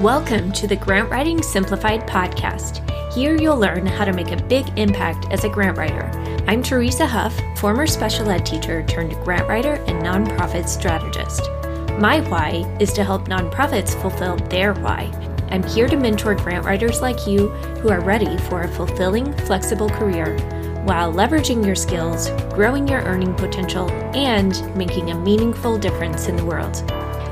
Welcome to the Grant Writing Simplified podcast. Here you'll learn how to make a big impact as a grant writer. I'm Teresa Huff, former special ed teacher turned grant writer and nonprofit strategist. My why is to help nonprofits fulfill their why. I'm here to mentor grant writers like you who are ready for a fulfilling, flexible career while leveraging your skills, growing your earning potential, and making a meaningful difference in the world.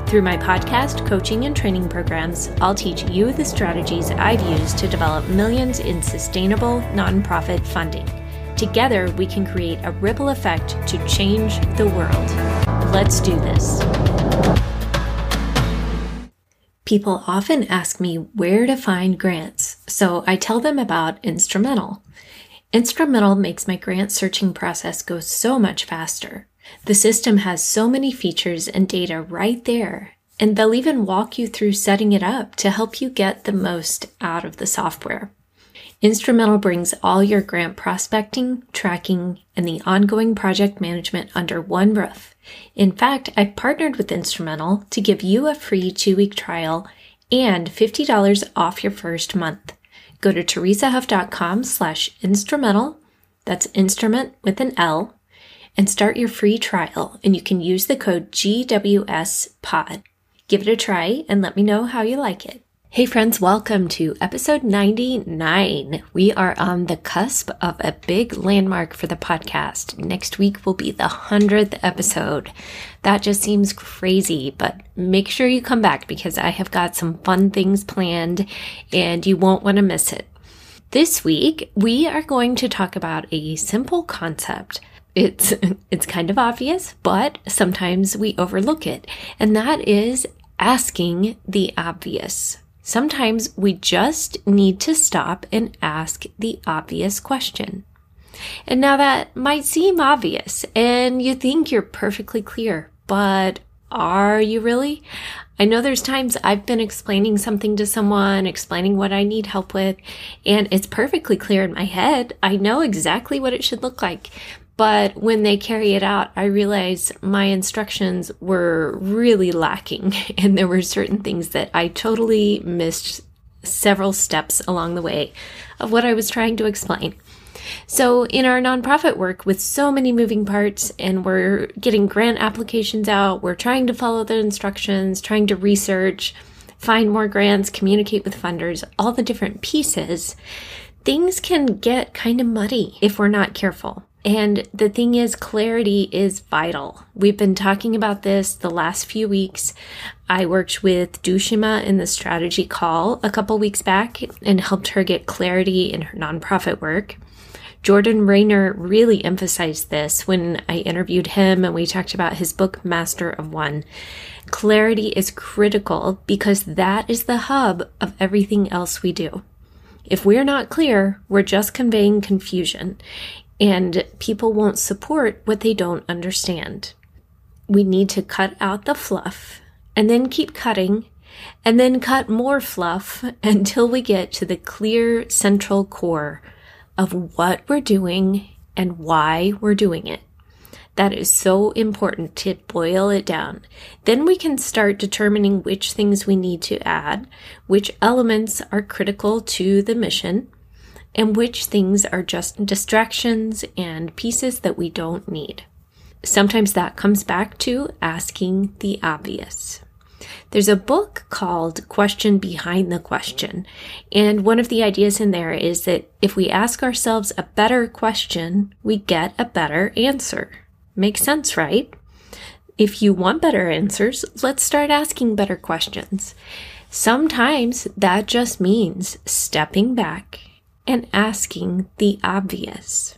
Through my podcast, coaching, and training programs, I'll teach you the strategies I've used to develop millions in sustainable nonprofit funding. Together, we can create a ripple effect to change the world. Let's do this. People often ask me where to find grants, so I tell them about Instrumentl. Instrumentl makes my grant searching process go so much faster. The system has so many features and data right there, and they'll even walk you through setting it up to help you get the most out of the software. Instrumentl brings all your grant prospecting, tracking, and the ongoing project management under one roof. In fact, I've partnered with Instrumentl to give you a free two week trial and $50 off your first month. Go to teresahuff.com slash instrumentl, that's instrument with an L, and start your free trial. And you can use the code GWSPOD. Give it a try and let me know how you like it. Hey friends, welcome to episode 99. We are on the cusp of a big landmark for the podcast. Next week will be the 100th episode. That just seems crazy, but make sure you come back because I have got some fun things planned and you won't want to miss it. This week, we are going to talk about a simple concept it's it's kind of obvious, but sometimes we overlook it. And that is asking the obvious. Sometimes we just need to stop and ask the obvious question. And now that might seem obvious and you think you're perfectly clear, but are you really? I know there's times I've been explaining something to someone, explaining what I need help with, and it's perfectly clear in my head. I know exactly what it should look like. But when they carry it out, I realize my instructions were really lacking. And there were certain things that I totally missed several steps along the way of what I was trying to explain. So, in our nonprofit work with so many moving parts, and we're getting grant applications out, we're trying to follow the instructions, trying to research, find more grants, communicate with funders, all the different pieces, things can get kind of muddy if we're not careful. And the thing is, clarity is vital. We've been talking about this the last few weeks. I worked with Dushima in the strategy call a couple weeks back and helped her get clarity in her nonprofit work. Jordan Raynor really emphasized this when I interviewed him and we talked about his book, Master of One. Clarity is critical because that is the hub of everything else we do. If we're not clear, we're just conveying confusion and people won't support what they don't understand. We need to cut out the fluff and then keep cutting and then cut more fluff until we get to the clear central core of what we're doing and why we're doing it. That is so important to boil it down. Then we can start determining which things we need to add, which elements are critical to the mission, and which things are just distractions and pieces that we don't need. Sometimes that comes back to asking the obvious. There's a book called Question Behind the Question. And one of the ideas in there is that if we ask ourselves a better question, we get a better answer. Makes sense, right? If you want better answers, let's start asking better questions. Sometimes that just means stepping back and asking the obvious.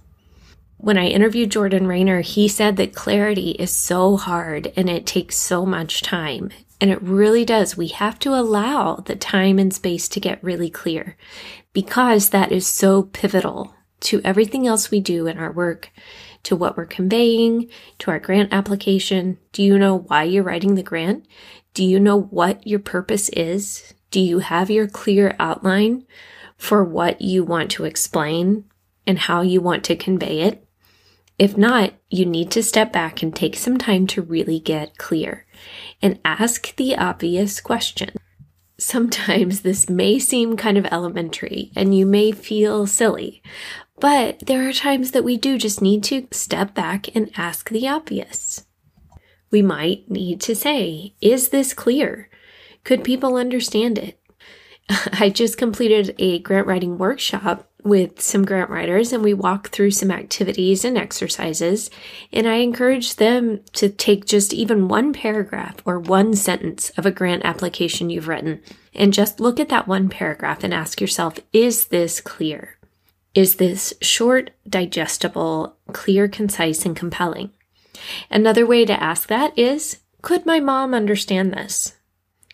When I interviewed Jordan Raynor, he said that clarity is so hard and it takes so much time. And it really does. We have to allow the time and space to get really clear because that is so pivotal to everything else we do in our work, to what we're conveying, to our grant application. Do you know why you're writing the grant? Do you know what your purpose is? Do you have your clear outline? For what you want to explain and how you want to convey it. If not, you need to step back and take some time to really get clear and ask the obvious question. Sometimes this may seem kind of elementary and you may feel silly, but there are times that we do just need to step back and ask the obvious. We might need to say, Is this clear? Could people understand it? I just completed a grant writing workshop with some grant writers and we walked through some activities and exercises. And I encourage them to take just even one paragraph or one sentence of a grant application you've written and just look at that one paragraph and ask yourself, is this clear? Is this short, digestible, clear, concise, and compelling? Another way to ask that is, could my mom understand this?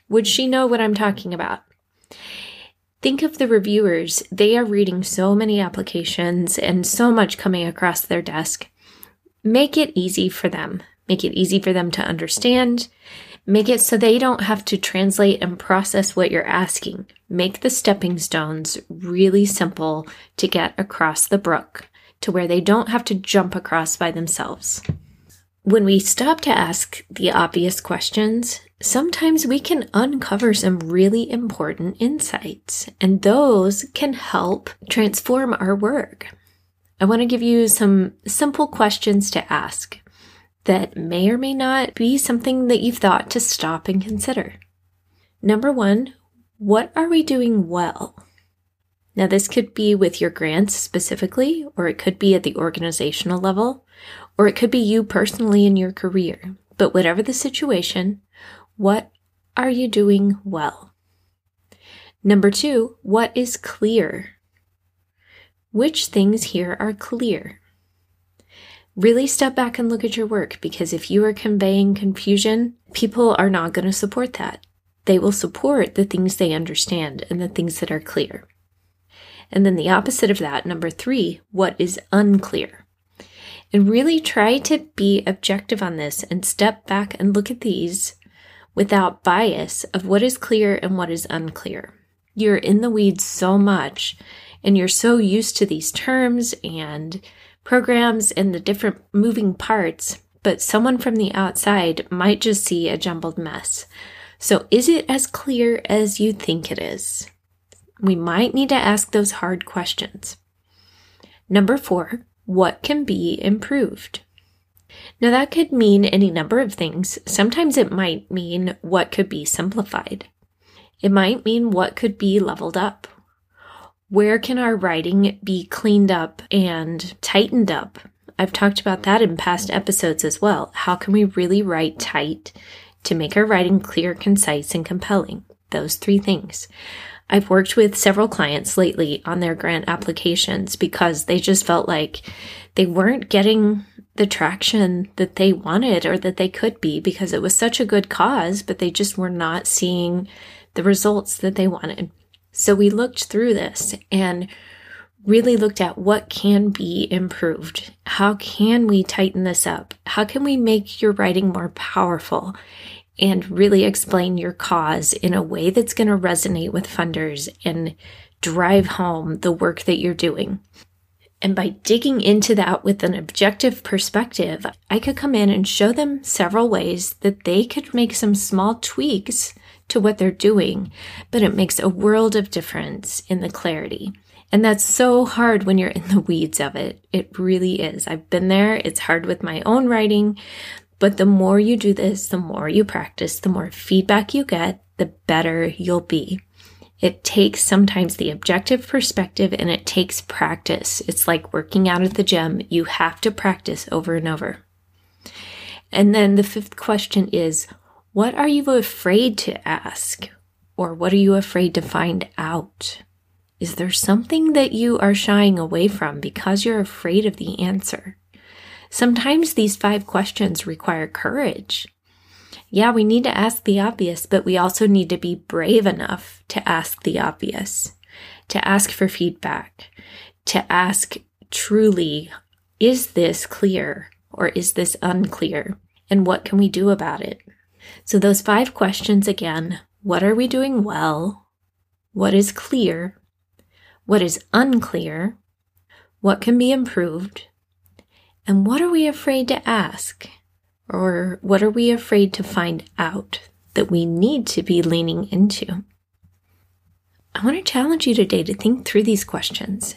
Would she know what I'm talking about? Think of the reviewers. They are reading so many applications and so much coming across their desk. Make it easy for them. Make it easy for them to understand. Make it so they don't have to translate and process what you're asking. Make the stepping stones really simple to get across the brook to where they don't have to jump across by themselves. When we stop to ask the obvious questions, sometimes we can uncover some really important insights, and those can help transform our work. I want to give you some simple questions to ask that may or may not be something that you've thought to stop and consider. Number one, what are we doing well? Now, this could be with your grants specifically, or it could be at the organizational level, or it could be you personally in your career. But whatever the situation, what are you doing well? Number two, what is clear? Which things here are clear? Really step back and look at your work because if you are conveying confusion, people are not going to support that. They will support the things they understand and the things that are clear. And then the opposite of that, number three, what is unclear? And really try to be objective on this and step back and look at these without bias of what is clear and what is unclear. You're in the weeds so much and you're so used to these terms and programs and the different moving parts, but someone from the outside might just see a jumbled mess. So, is it as clear as you think it is? we might need to ask those hard questions. Number four, what can be improved? Now, that could mean any number of things. Sometimes it might mean what could be simplified. It might mean what could be leveled up. Where can our writing be cleaned up and tightened up? I've talked about that in past episodes as well. How can we really write tight to make our writing clear, concise, and compelling? Those three things. I've worked with several clients lately on their grant applications because they just felt like they weren't getting the traction that they wanted or that they could be because it was such a good cause, but they just were not seeing the results that they wanted. So we looked through this and really looked at what can be improved. How can we tighten this up? How can we make your writing more powerful? and really explain your cause in a way that's going to resonate with funders and drive home the work that you're doing. And by digging into that with an objective perspective, I could come in and show them several ways that they could make some small tweaks to what they're doing, but it makes a world of difference in the clarity. And that's so hard when you're in the weeds of it. It really is. I've been there. It's hard with my own writing, but the more you do this, the more you practice, the more feedback you get, the better you'll be. It takes sometimes the objective perspective and it takes practice. It's like working out at the gym. You have to practice over and over. And then the fifth question is what are you afraid to ask? Or what are you afraid to find out? Is there something that you are shying away from because you're afraid of the answer? Sometimes these five questions require courage. Yeah, we need to ask the obvious, but we also need to be brave enough to ask the obvious, to ask for feedback, to ask truly, is this clear or is this unclear? And what can we do about it? So, those five questions again what are we doing well? What is clear? What is unclear? What can be improved? And what are we afraid to ask? Or what are we afraid to find out that we need to be leaning into? I want to challenge you today to think through these questions.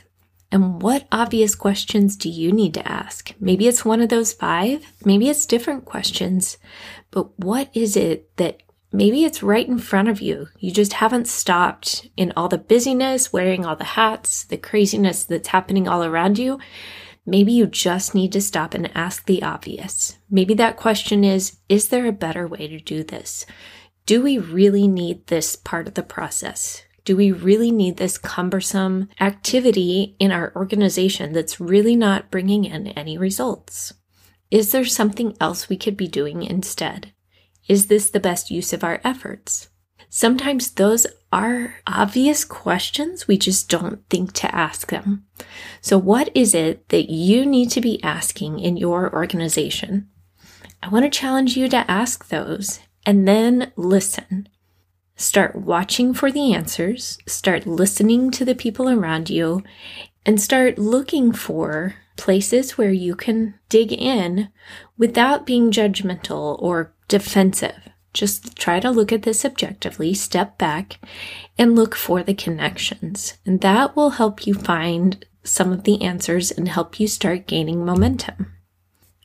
And what obvious questions do you need to ask? Maybe it's one of those five, maybe it's different questions, but what is it that maybe it's right in front of you? You just haven't stopped in all the busyness, wearing all the hats, the craziness that's happening all around you. Maybe you just need to stop and ask the obvious. Maybe that question is Is there a better way to do this? Do we really need this part of the process? Do we really need this cumbersome activity in our organization that's really not bringing in any results? Is there something else we could be doing instead? Is this the best use of our efforts? Sometimes those are obvious questions. We just don't think to ask them. So what is it that you need to be asking in your organization? I want to challenge you to ask those and then listen. Start watching for the answers, start listening to the people around you, and start looking for places where you can dig in without being judgmental or defensive. Just try to look at this objectively, step back, and look for the connections. And that will help you find some of the answers and help you start gaining momentum.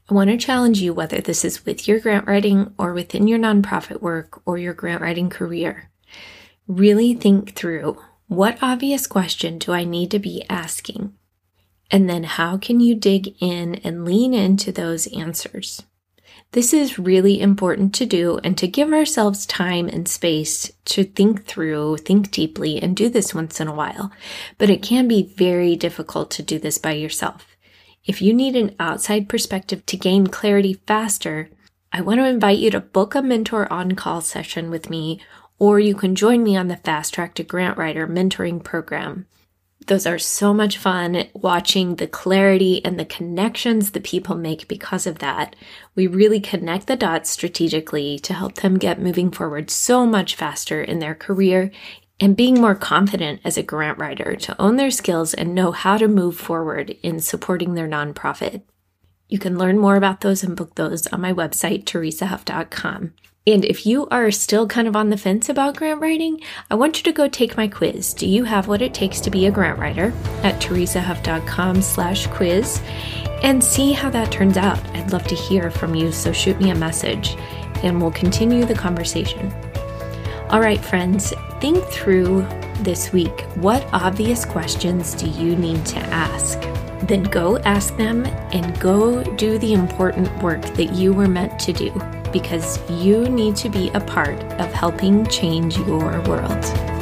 I want to challenge you whether this is with your grant writing or within your nonprofit work or your grant writing career. Really think through what obvious question do I need to be asking? And then how can you dig in and lean into those answers? This is really important to do and to give ourselves time and space to think through, think deeply, and do this once in a while. But it can be very difficult to do this by yourself. If you need an outside perspective to gain clarity faster, I want to invite you to book a mentor on call session with me, or you can join me on the Fast Track to Grant Writer mentoring program. Those are so much fun watching the clarity and the connections the people make because of that. We really connect the dots strategically to help them get moving forward so much faster in their career and being more confident as a grant writer to own their skills and know how to move forward in supporting their nonprofit. You can learn more about those and book those on my website, teresahuff.com. And if you are still kind of on the fence about grant writing, I want you to go take my quiz. Do you have what it takes to be a grant writer at teresahuff.com slash quiz and see how that turns out. I'd love to hear from you, so shoot me a message and we'll continue the conversation. All right, friends, think through this week what obvious questions do you need to ask? Then go ask them and go do the important work that you were meant to do because you need to be a part of helping change your world.